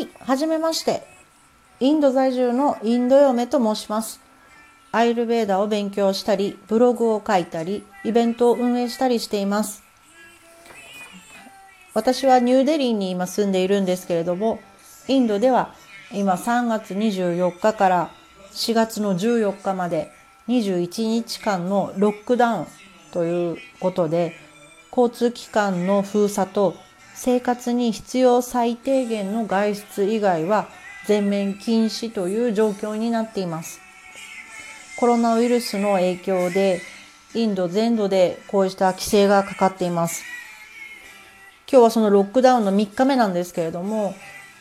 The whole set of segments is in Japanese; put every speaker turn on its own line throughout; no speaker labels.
はい、はじめまして。インド在住のインド嫁と申します。アイルベーダを勉強したり、ブログを書いたり、イベントを運営したりしています。私はニューデリーに今住んでいるんですけれども、インドでは今3月24日から4月の14日まで21日間のロックダウンということで、交通機関の封鎖と生活に必要最低限の外出以外は全面禁止という状況になっています。コロナウイルスの影響でインド全土でこうした規制がかかっています。今日はそのロックダウンの3日目なんですけれども、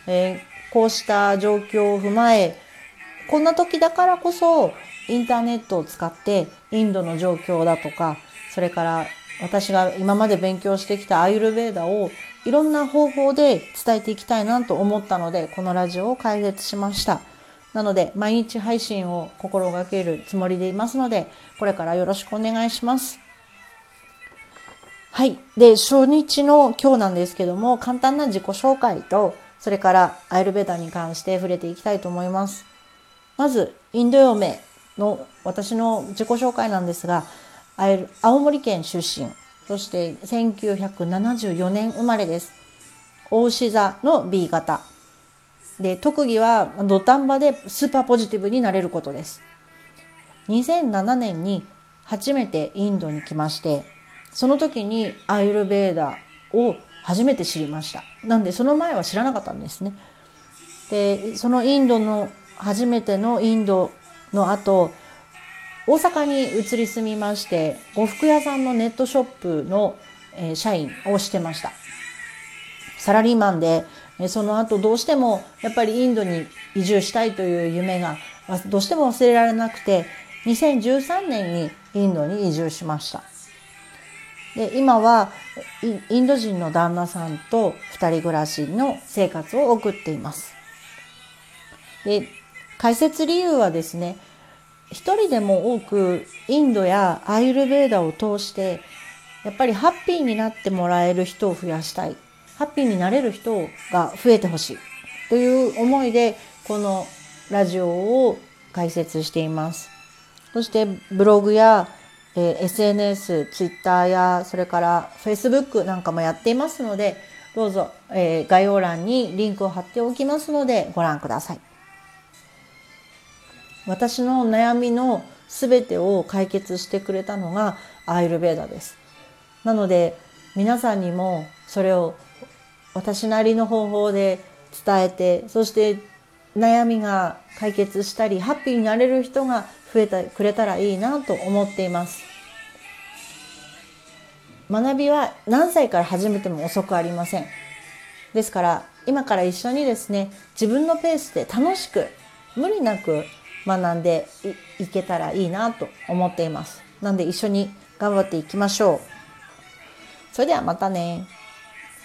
えーこうした状況を踏まえ、こんな時だからこそインターネットを使ってインドの状況だとか、それから私が今まで勉強してきたアイルベーダをいろんな方法で伝えていきたいなと思ったので、このラジオを開設しました。なので、毎日配信を心がけるつもりでいますので、これからよろしくお願いします。はい。で、初日の今日なんですけども、簡単な自己紹介と、それからアイルベーダに関して触れていきたいと思います。まず、インド嫁の私の自己紹介なんですが、青森県出身、そして1974年生まれです。大志座の B 型。で、特技は土壇場でスーパーポジティブになれることです。2007年に初めてインドに来まして、その時にアイルベーダを初めて知りました。なんでその前は知らなかったんですね。で、そのインドの初めてのインドの後、大阪に移り住みまして、呉服屋さんのネットショップの、えー社員をしてました。サラリーマンで、えーその後どうしてもやっぱりインドに移住したいという夢がどうしても忘れられなくて、2013年にインドに移住しました。で今はイインド人の旦那さんと二人暮らしの生活を送っています。で解説理由はですね一人でも多くインドやアイルベーダを通してやっぱりハッピーになってもらえる人を増やしたいハッピーになれる人が増えてほしいという思いでこのラジオを解説しています。そしてブログやえー SNS、Twitter やそれから Facebook なんかもやっていますので、どうぞ、えー概要欄にリンクを貼っておきますのでご覧ください。私の悩みのすべてを解決してくれたのがアイルベーダです。なので皆さんにもそれを私なりの方法で伝えて、そして悩みが解決したり、ハッピーになれる人が増えてくれたらいいなと思っています。学びは何歳から始めても遅くありません。ですから、今から一緒にですね、自分のペースで楽しく、無理なく学んでいいけたらいいなと思っています。なんで一緒に頑張っていきましょう。それではまたね。